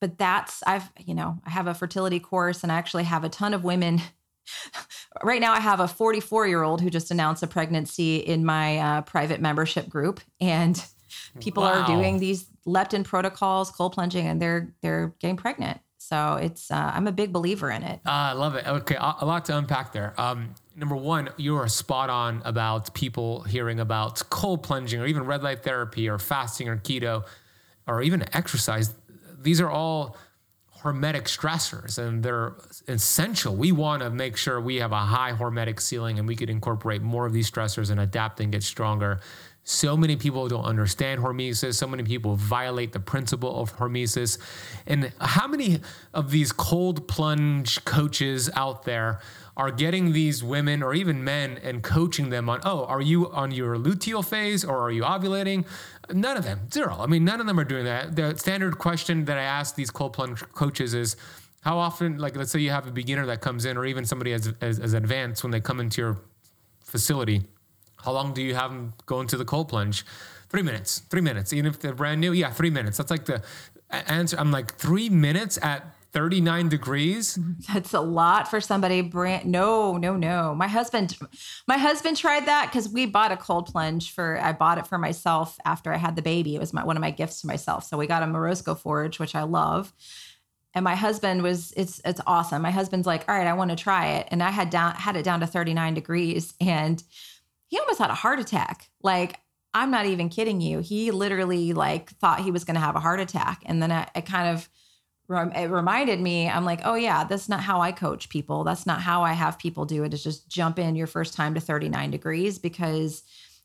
But that's, I've, you know, I have a fertility course and I actually have a ton of women. right now, I have a 44 year old who just announced a pregnancy in my uh, private membership group. And people Wow. are doing these leptin protocols, cold plunging, and they're they're getting pregnant. So it's uh, I'm a big believer in it. Ah, I love it. Okay, a, a lot to unpack there. Um, number one, you are spot on about people hearing about cold plunging or even red light therapy or fasting or keto or even exercise. These are all hormetic stressors and they're essential. We want to make sure we have a high hormetic ceiling and we could incorporate more of these stressors and adapt and get stronger. So many people don't understand hormesis. So many people violate the principle of hormesis. And how many of these cold plunge coaches out there are getting these women or even men and coaching them on, oh, are you on your luteal phase or are you ovulating? None of them, zero. I mean, none of them are doing that. The standard question that I ask these cold plunge coaches is, how often, like, let's say you have a beginner that comes in, or even somebody as, as, as advanced when they come into your facility, how long do you have them go into the cold plunge? Three minutes. Three minutes. Even if they're brand new, yeah, three minutes. That's like the answer. I'm like three minutes at 39 degrees. That's a lot for somebody brand. No, no, no. My husband, my husband tried that because we bought a cold plunge for. I bought it for myself after I had the baby. It was my one of my gifts to myself. So we got a Morozko Forge, which I love. And my husband was it's it's awesome. My husband's like, all right, I want to try it. And I had down had it down to 39 degrees and he almost had a heart attack. Like, I'm not even kidding you. He literally like thought he was gonna have a heart attack. And then I, I kind of it reminded me, I'm like, oh yeah, that's not how I coach people. That's not how I have people do it. it. Is just jump in your first time to 39 degrees because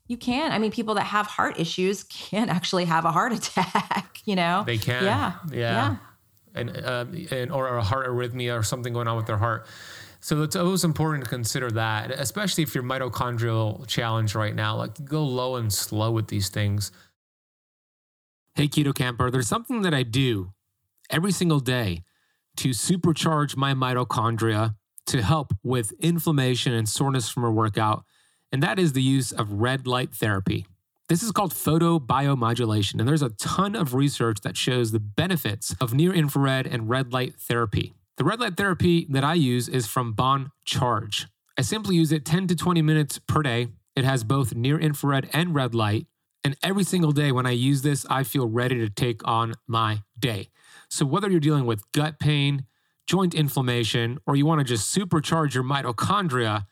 you can. I mean, people that have heart issues can actually have a heart attack, you know? They can. Yeah. Yeah. Yeah. And, uh, and or a heart arrhythmia or something going on with their heart. So it's always important to consider that, especially if you're mitochondrial challenge right now. Like go low and slow with these things. Hey, Keto Kamper, there's something that I do every single day to supercharge my mitochondria to help with inflammation and soreness from a workout, and that is the use of red light therapy. This is called photobiomodulation, and there's a ton of research that shows the benefits of near infrared and red light therapy. The red light therapy that I use is from Bon Charge. I simply use it 10 to 20 minutes per day. It has both near infrared and red light. And every single day when I use this, I feel ready to take on my day. So, whether you're dealing with gut pain, joint inflammation, or you want to just supercharge your mitochondria,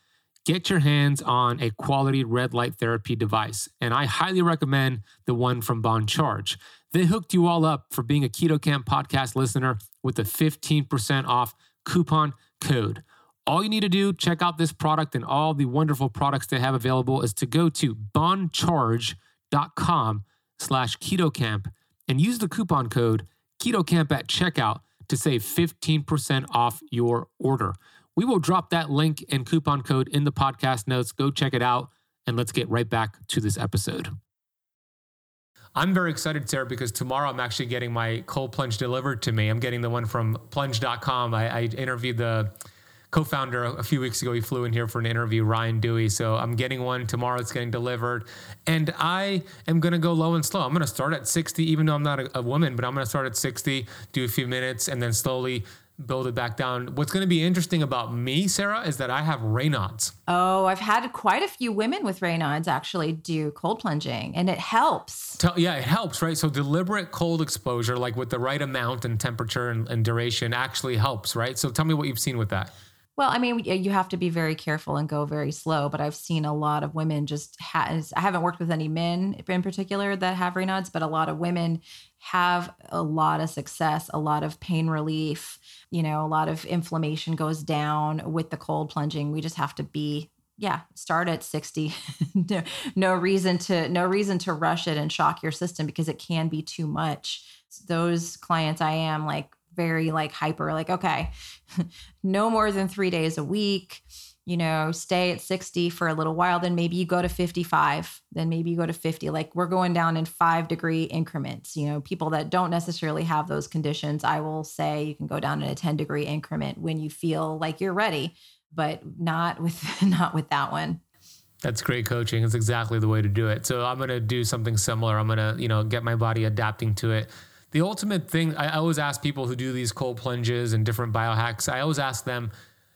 get your hands on a quality red light therapy device. And I highly recommend the one from BonCharge. They hooked you all up for being a Keto Kamp podcast listener with a 15% off coupon code. All you need to do, check out this product and all the wonderful products they have available, is to go to boncharge.com slash ketokamp and use the coupon code ketokamp at checkout to save 15% off your order. We will drop that link and coupon code in the podcast notes. Go check it out and let's get right back to this episode. I'm very excited, Sarah, because tomorrow I'm actually getting my cold plunge delivered to me. I'm getting the one from plunge.com. I, I interviewed the co-founder a few weeks ago. He flew in here for an interview, Ryan Duey. So I'm getting one tomorrow. It's getting delivered, and I am going to go low and slow. I'm going to start at 60, even though I'm not a, a woman, but I'm going to start at 60, do a few minutes, and then slowly build it back down. What's going to be interesting about me, Sarah, is that I have Raynaud's. Oh, I've had quite a few women with Raynaud's actually do cold plunging, and it helps. Tell, yeah, it helps, right? So deliberate cold exposure, like with the right amount and temperature and, and duration, actually helps, right? So tell me what you've seen with that. Well, I mean, you have to be very careful and go very slow. But I've seen a lot of women just has. I haven't worked with any men in particular that have Raynaud's, but a lot of women have a lot of success, a lot of pain relief. You know, a lot of inflammation goes down with the cold plunging. We just have to be yeah start at 60 no, no reason to no reason to rush it and shock your system because it can be too much those clients i am like very like hyper like okay no more than 3 days a week you know stay at 60 for a little while then maybe you go to 55 then maybe you go to 50 like we're going down in 5 degree increments you know people that don't necessarily have those conditions i will say you can go down in a 10 degree increment when you feel like you're ready but not with not with that one. That's great coaching. It's exactly the way to do it. So I'm going to do something similar. I'm going to, you know, get my body adapting to it. The ultimate thing I always ask people who do these cold plunges and different biohacks, I always ask them,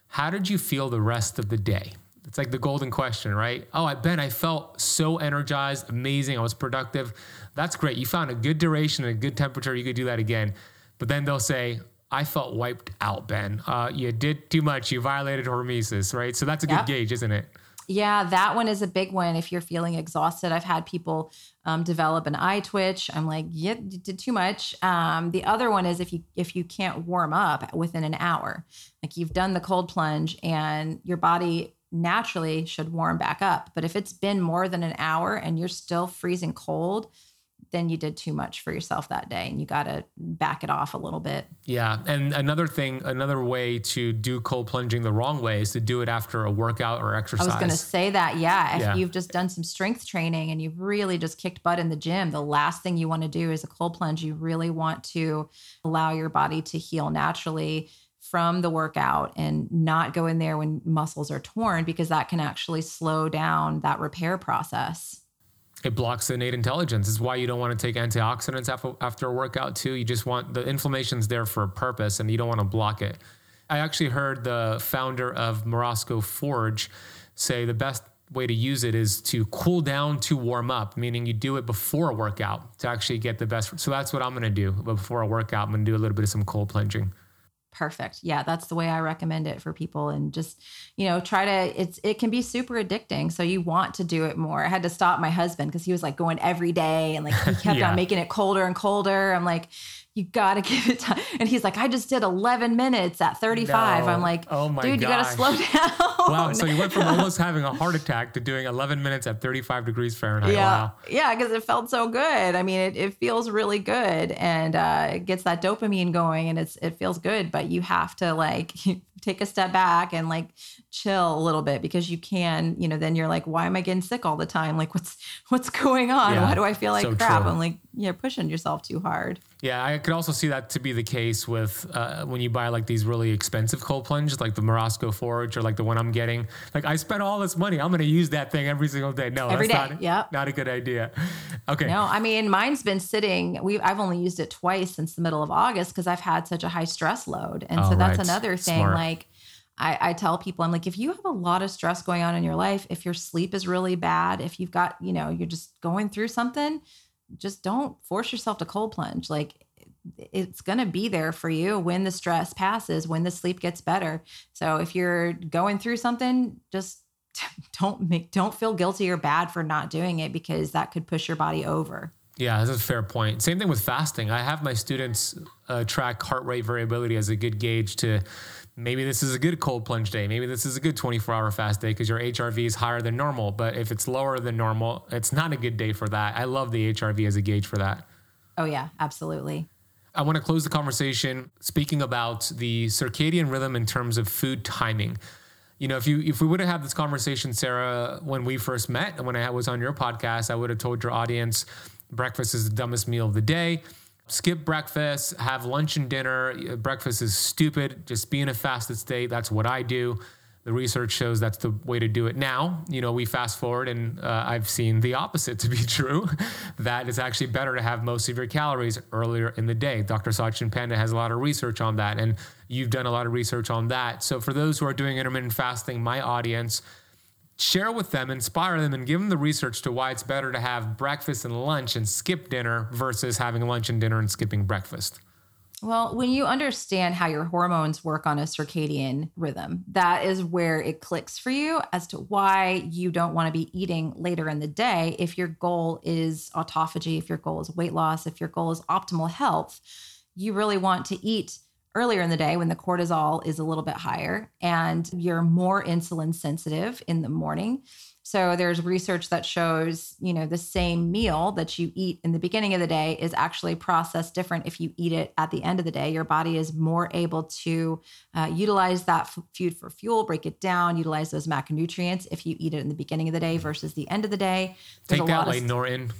how did you feel the rest of the day? It's like the golden question, right? Oh, I bet I felt so energized, amazing. I was productive. That's great. You found a good duration and a good temperature. You could do that again. But then they'll say, I felt wiped out, Ben. Uh, you did too much. You violated hormesis, right? So that's a good gauge, isn't it? Yeah, that one is a big one. If you're feeling exhausted, I've had people um, develop an eye twitch. I'm like, yeah, you did too much. Um, the other one is if you if you can't warm up within an hour, like you've done the cold plunge and your body naturally should warm back up. But if it's been more than an hour and you're still freezing cold, then you did too much for yourself that day and you got to back it off a little bit. Yeah. And another thing, another way to do cold plunging the wrong way is to do it after a workout or exercise. I was going to say that. Yeah. If yeah. you've just done some strength training and you've really just kicked butt in the gym, the last thing you want to do is a cold plunge. You really want to allow your body to heal naturally from the workout and not go in there when muscles are torn because that can actually slow down that repair process. It blocks innate intelligence. Is why you don't want to take antioxidants after, after a workout too. You just want the inflammation's there for a purpose, and you don't want to block it. I actually heard the founder of Morozko Forge say the best way to use it is to cool down to warm up, meaning you do it before a workout to actually get the best. So that's what I'm going to do But before a workout. I'm going to do a little bit of some cold plunging perfect. Yeah that's the way i recommend it for people and just you know try to it's it can be super addicting so you want to do it more. I had to stop my husband because he was like going every day and like he kept yeah. on making it colder and colder. I'm like you got to give it time. And he's like, I just did 11 minutes at 35. No. I'm like, oh my dude, gosh. you got to slow down. Wow. So you went from almost having a heart attack to doing 11 minutes at 35 degrees Fahrenheit. Yeah. Wow. Yeah. Cause it felt so good. I mean, it, it feels really good and uh, it gets that dopamine going and it's, it feels good, but you have to like take a step back and like chill a little bit because you can, you know, then you're like, why am I getting sick all the time? Like what's, what's going on? Yeah. Why do I feel like so crap? True. I'm like, you're pushing yourself too hard. Yeah, I could also see that to be the case with uh, when you buy like these really expensive cold plunges, like the Morozko Forge or like the one I'm getting. Like I spent all this money, I'm going to use that thing every single day. No, every that's day. not yep. not a good idea. Okay. No, I mean mine's been sitting. We I've only used it twice since the middle of August because I've had such a high stress load, and so that's right. another thing. Smart. Like I, I tell people, I'm like, if you have a lot of stress going on in your life, if your sleep is really bad, if you've got, you know, you're just going through something just don't force yourself to cold plunge. Like it's going to be there for you when the stress passes, when the sleep gets better. So if you're going through something, just don't make don't feel guilty or bad for not doing it because that could push your body over. Yeah, that's a fair point. Same thing with fasting. I have my students uh, track heart rate variability as a good gauge to maybe this is a good cold plunge day. Maybe this is a good 24 hour fast day because your HRV is higher than normal. But if it's lower than normal, it's not a good day for that. I love the HRV as a gauge for that. Oh, yeah, absolutely. I want to close the conversation speaking about the circadian rhythm in terms of food timing. You know, if you if we would have had this conversation, Sarah, when we first met and when I was on your podcast, I would have told your audience breakfast is the dumbest meal of the day skip breakfast, have lunch and dinner. Breakfast is stupid. Just be in a fasted state. That's what I do. The research shows that's the way to do it. Now, you know, we fast forward and uh, I've seen the opposite to be true. that it's actually better to have most of your calories earlier in the day. Dr. Satchin Panda has a lot of research on that, and you've done a lot of research on that. So, for those who are doing intermittent fasting, my audience, share with them, inspire them, and give them the research to why it's better to have breakfast and lunch and skip dinner versus having lunch and dinner and skipping breakfast. Well, when you understand how your hormones work on a circadian rhythm, that is where it clicks for you as to why you don't want to be eating later in the day if your goal is autophagy, if your goal is weight loss, if your goal is optimal health. You really want to eat earlier in the day when the cortisol is a little bit higher and you're more insulin sensitive in the morning. So there's research that shows, you know, the same meal that you eat in the beginning of the day is actually processed different if you eat it at the end of the day. Your body is more able to uh, utilize that food for fuel, break it down, utilize those macronutrients if you eat it in the beginning of the day versus the end of the day. There's Take that, Layne Norton.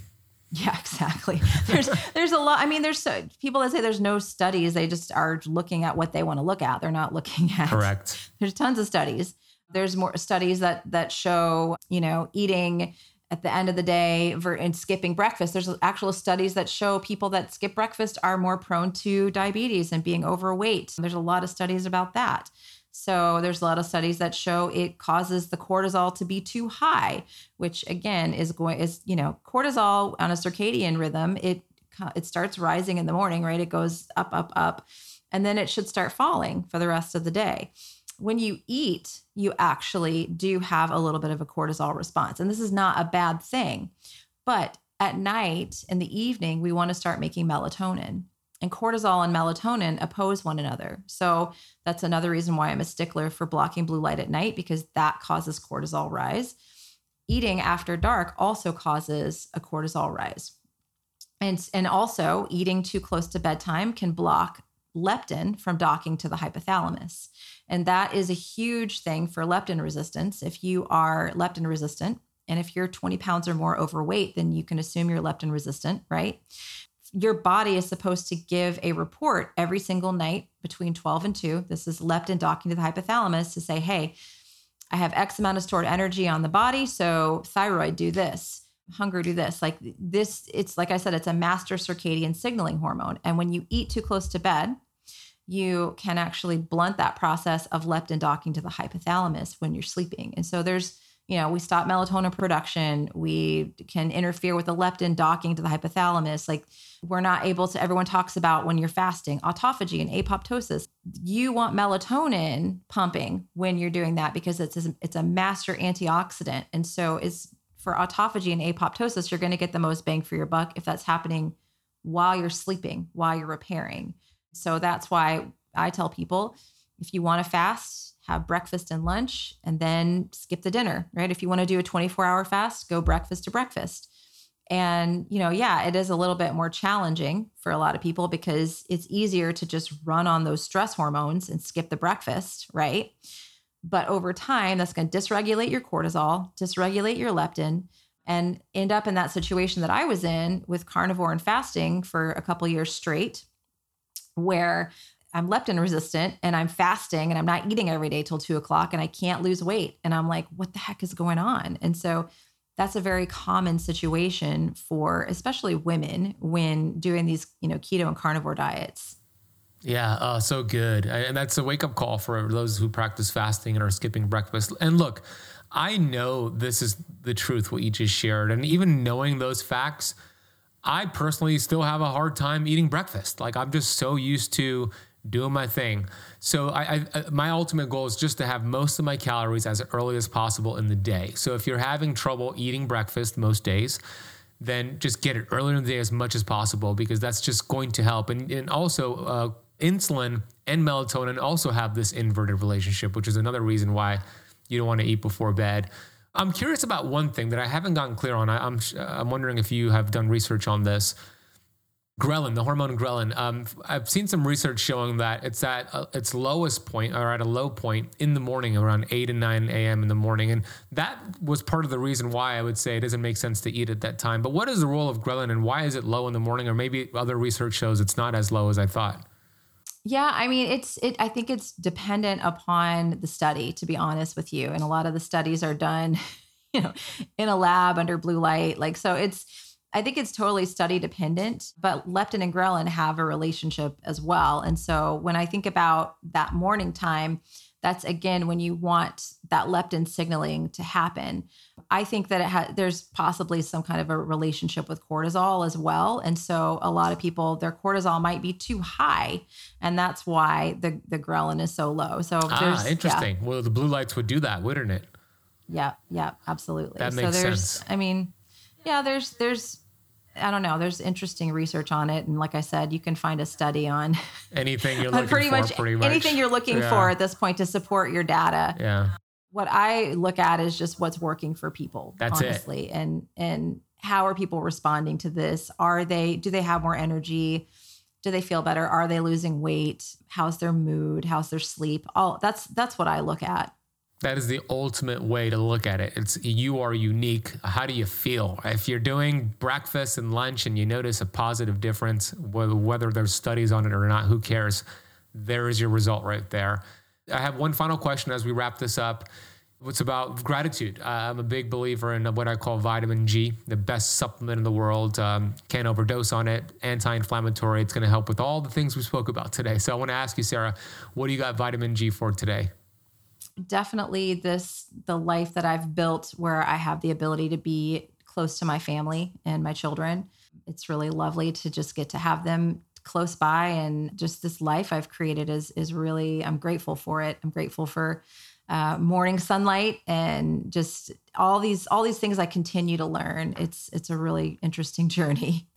Yeah, exactly. There's there's a lot. I mean, there's so, people that say there's no studies. They just are looking at what they want to look at. They're not looking at correct. There's tons of studies. There's more studies that that show you know eating at the end of the day and skipping breakfast. There's actual studies that show people that skip breakfast are more prone to diabetes and being overweight. There's a lot of studies about that. So there's a lot of studies that show it causes the cortisol to be too high, which again is going is you know cortisol on a circadian rhythm. It it starts rising in the morning, right? It goes up, up, up, and then it should start falling for the rest of the day. When you eat, you actually do have a little bit of a cortisol response, and this is not a bad thing. But at night in the evening, we want to start making melatonin and cortisol and melatonin oppose one another. So that's another reason why I'm a stickler for blocking blue light at night because that causes cortisol rise. Eating after dark also causes a cortisol rise. And, and also, eating too close to bedtime can block leptin from docking to the hypothalamus. And that is a huge thing for leptin resistance. If you are leptin resistant, and if you're 20 pounds or more overweight, then you can assume you're leptin resistant, right? Your body is supposed to give a report every single night between 12 and 2. This is leptin docking to the hypothalamus to say, hey, I have X amount of stored energy on the body. So, thyroid, do this, hunger, do this. Like this, it's like I said, it's a master circadian signaling hormone. And when you eat too close to bed, you can actually blunt that process of leptin docking to the hypothalamus when you're sleeping. And so, there's you know, we stop melatonin production. We can interfere with the leptin docking to the hypothalamus. Like we're not able to, everyone talks about when you're fasting, autophagy and apoptosis. You want melatonin pumping when you're doing that because it's it's a master antioxidant. And so is for autophagy and apoptosis, you're going to get the most bang for your buck if that's happening while you're sleeping, while you're repairing. So that's why I tell people if you want to fast, have breakfast and lunch, and then skip the dinner, right? If you want to do a 24 hour fast, go breakfast to breakfast. And, you know, yeah, it is a little bit more challenging for a lot of people because it's easier to just run on those stress hormones and skip the breakfast, right? But over time, that's going to dysregulate your cortisol, dysregulate your leptin, and end up in that situation that I was in with carnivore and fasting for a couple years straight, where I'm leptin resistant and I'm fasting and I'm not eating every day till two o'clock and I can't lose weight. And I'm like, what the heck is going on? And so that's a very common situation for especially women when doing these, you know, keto and carnivore diets. Yeah, uh, so good. And that's a wake up call for those who practice fasting and are skipping breakfast. And look, I know this is the truth, what you just shared. And even knowing those facts, I personally still have a hard time eating breakfast. Like I'm just so used to doing my thing. So I, I, my ultimate goal is just to have most of my calories as early as possible in the day. So if you're having trouble eating breakfast most days, then just get it earlier in the day as much as possible because that's just going to help. And, and also, uh, insulin and melatonin also have this inverted relationship, which is another reason why you don't want to eat before bed. I'm curious about one thing that I haven't gotten clear on. I, I'm I'm wondering if you have done research on this. Ghrelin, the hormone ghrelin. Um, I've seen some research showing that it's at uh, its lowest point or at a low point in the morning, around 8 and 9 a.m. in the morning. And that was part of the reason why I would say it doesn't make sense to eat at that time. But what is the role of ghrelin and why is it low in the morning? Or maybe other research shows it's not as low as I thought. Yeah, I mean, it's it. I think it's dependent upon the study, to be honest with you. And a lot of the studies are done, you know, in a lab under blue light. Like, so it's I think it's totally study dependent, but leptin and ghrelin have a relationship as well. And so when I think about that morning time, that's again when you want that leptin signaling to happen. I think that it ha- there's possibly some kind of a relationship with cortisol as well. And so a lot of people, their cortisol might be too high. And that's why the, the ghrelin is so low. So ah, interesting. Yeah. Well, the blue lights would do that, wouldn't it? Yeah, yeah, absolutely. That makes so there's, sense. I mean, yeah, there's, there's, I don't know. There's interesting research on it, and like I said, you can find a study on anything you're looking pretty for, much, pretty much anything you're looking yeah. for at this point to support your data. Yeah. What I look at is just what's working for people, That's honestly, it. and and how are people responding to this? Are they do they have more energy? Do they feel better? Are they losing weight? How's their mood? How's their sleep? All that's that's what I look at. That is the ultimate way to look at it. It's you are unique. How do you feel? If you're doing breakfast and lunch and you notice a positive difference, whether there's studies on it or not, who cares? There is your result right there. I have one final question as we wrap this up. It's about gratitude. Uh, I'm a big believer in what I call vitamin G, the best supplement in the world. Um, can't overdose on it, anti inflammatory. It's going to help with all the things we spoke about today. So I want to ask you, Sarah, what do you got vitamin G for today? Definitely this the life that I've built where I have the ability to be close to my family and my children. It's really lovely to just get to have them close by and just this life I've created is is really I'm grateful for it. I'm grateful for uh, morning sunlight and just all these all these things I continue to learn. It's it's a really interesting journey.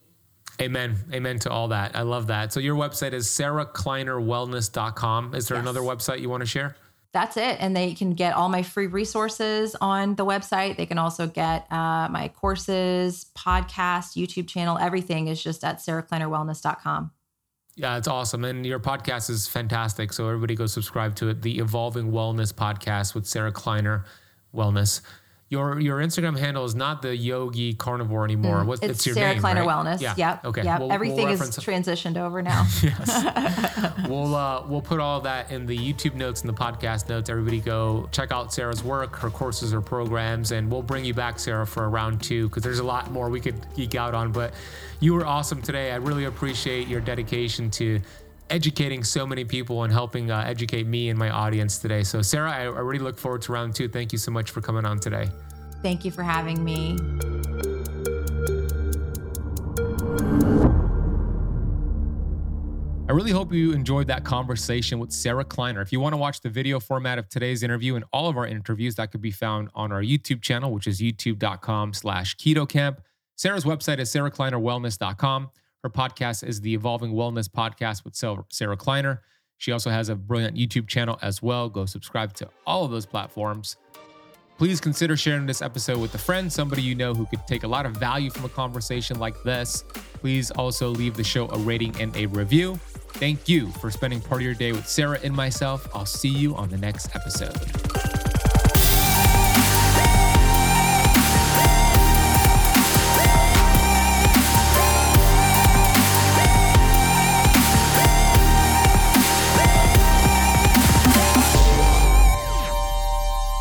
Amen. Amen to all that. I love that. So your website is sarahkleinerwellness.com. Is there yes. another website you want to share? That's it. And they can get all my free resources on the website. They can also get uh, my courses, podcast, YouTube channel. Everything is just at sarahkleinerwellness.com. Yeah, it's awesome. And your podcast is fantastic. So everybody go subscribe to it. The Evolving Wellness Podcast with Sarah Kleiner Wellness. Your your Instagram handle is not the Yogi Carnivore anymore. Mm, What's it's, it's your Sarah name, Kleiner right? Wellness. Yeah. Yep. Okay. Yep. We'll, Everything we'll is transitioned over now. yes. we'll uh, we'll put all that in the YouTube notes and the podcast notes. Everybody go check out Sarah's work, her courses, her programs, and we'll bring you back, Sarah, for a round two because there's a lot more we could geek out on. But you were awesome today. I really appreciate your dedication to educating so many people and helping uh, educate me and my audience today. So, Sarah, I, I really look forward to round two. Thank you so much for coming on today. Thank you for having me. I really hope you enjoyed that conversation with Sarah Kleiner. If you want to watch the video format of today's interview and all of our interviews, that could be found on our YouTube channel, which is youtube.com slash ketokamp. Sarah's website is sarahkleinerwellness.com. Her podcast is the Evolving Wellness Podcast with Sarah Kleiner. She also has a brilliant YouTube channel as well. Go subscribe to all of those platforms. Please consider sharing this episode with a friend, somebody you know who could take a lot of value from a conversation like this. Please also leave the show a rating and a review. Thank you for spending part of your day with Sarah and myself. I'll see you on the next episode.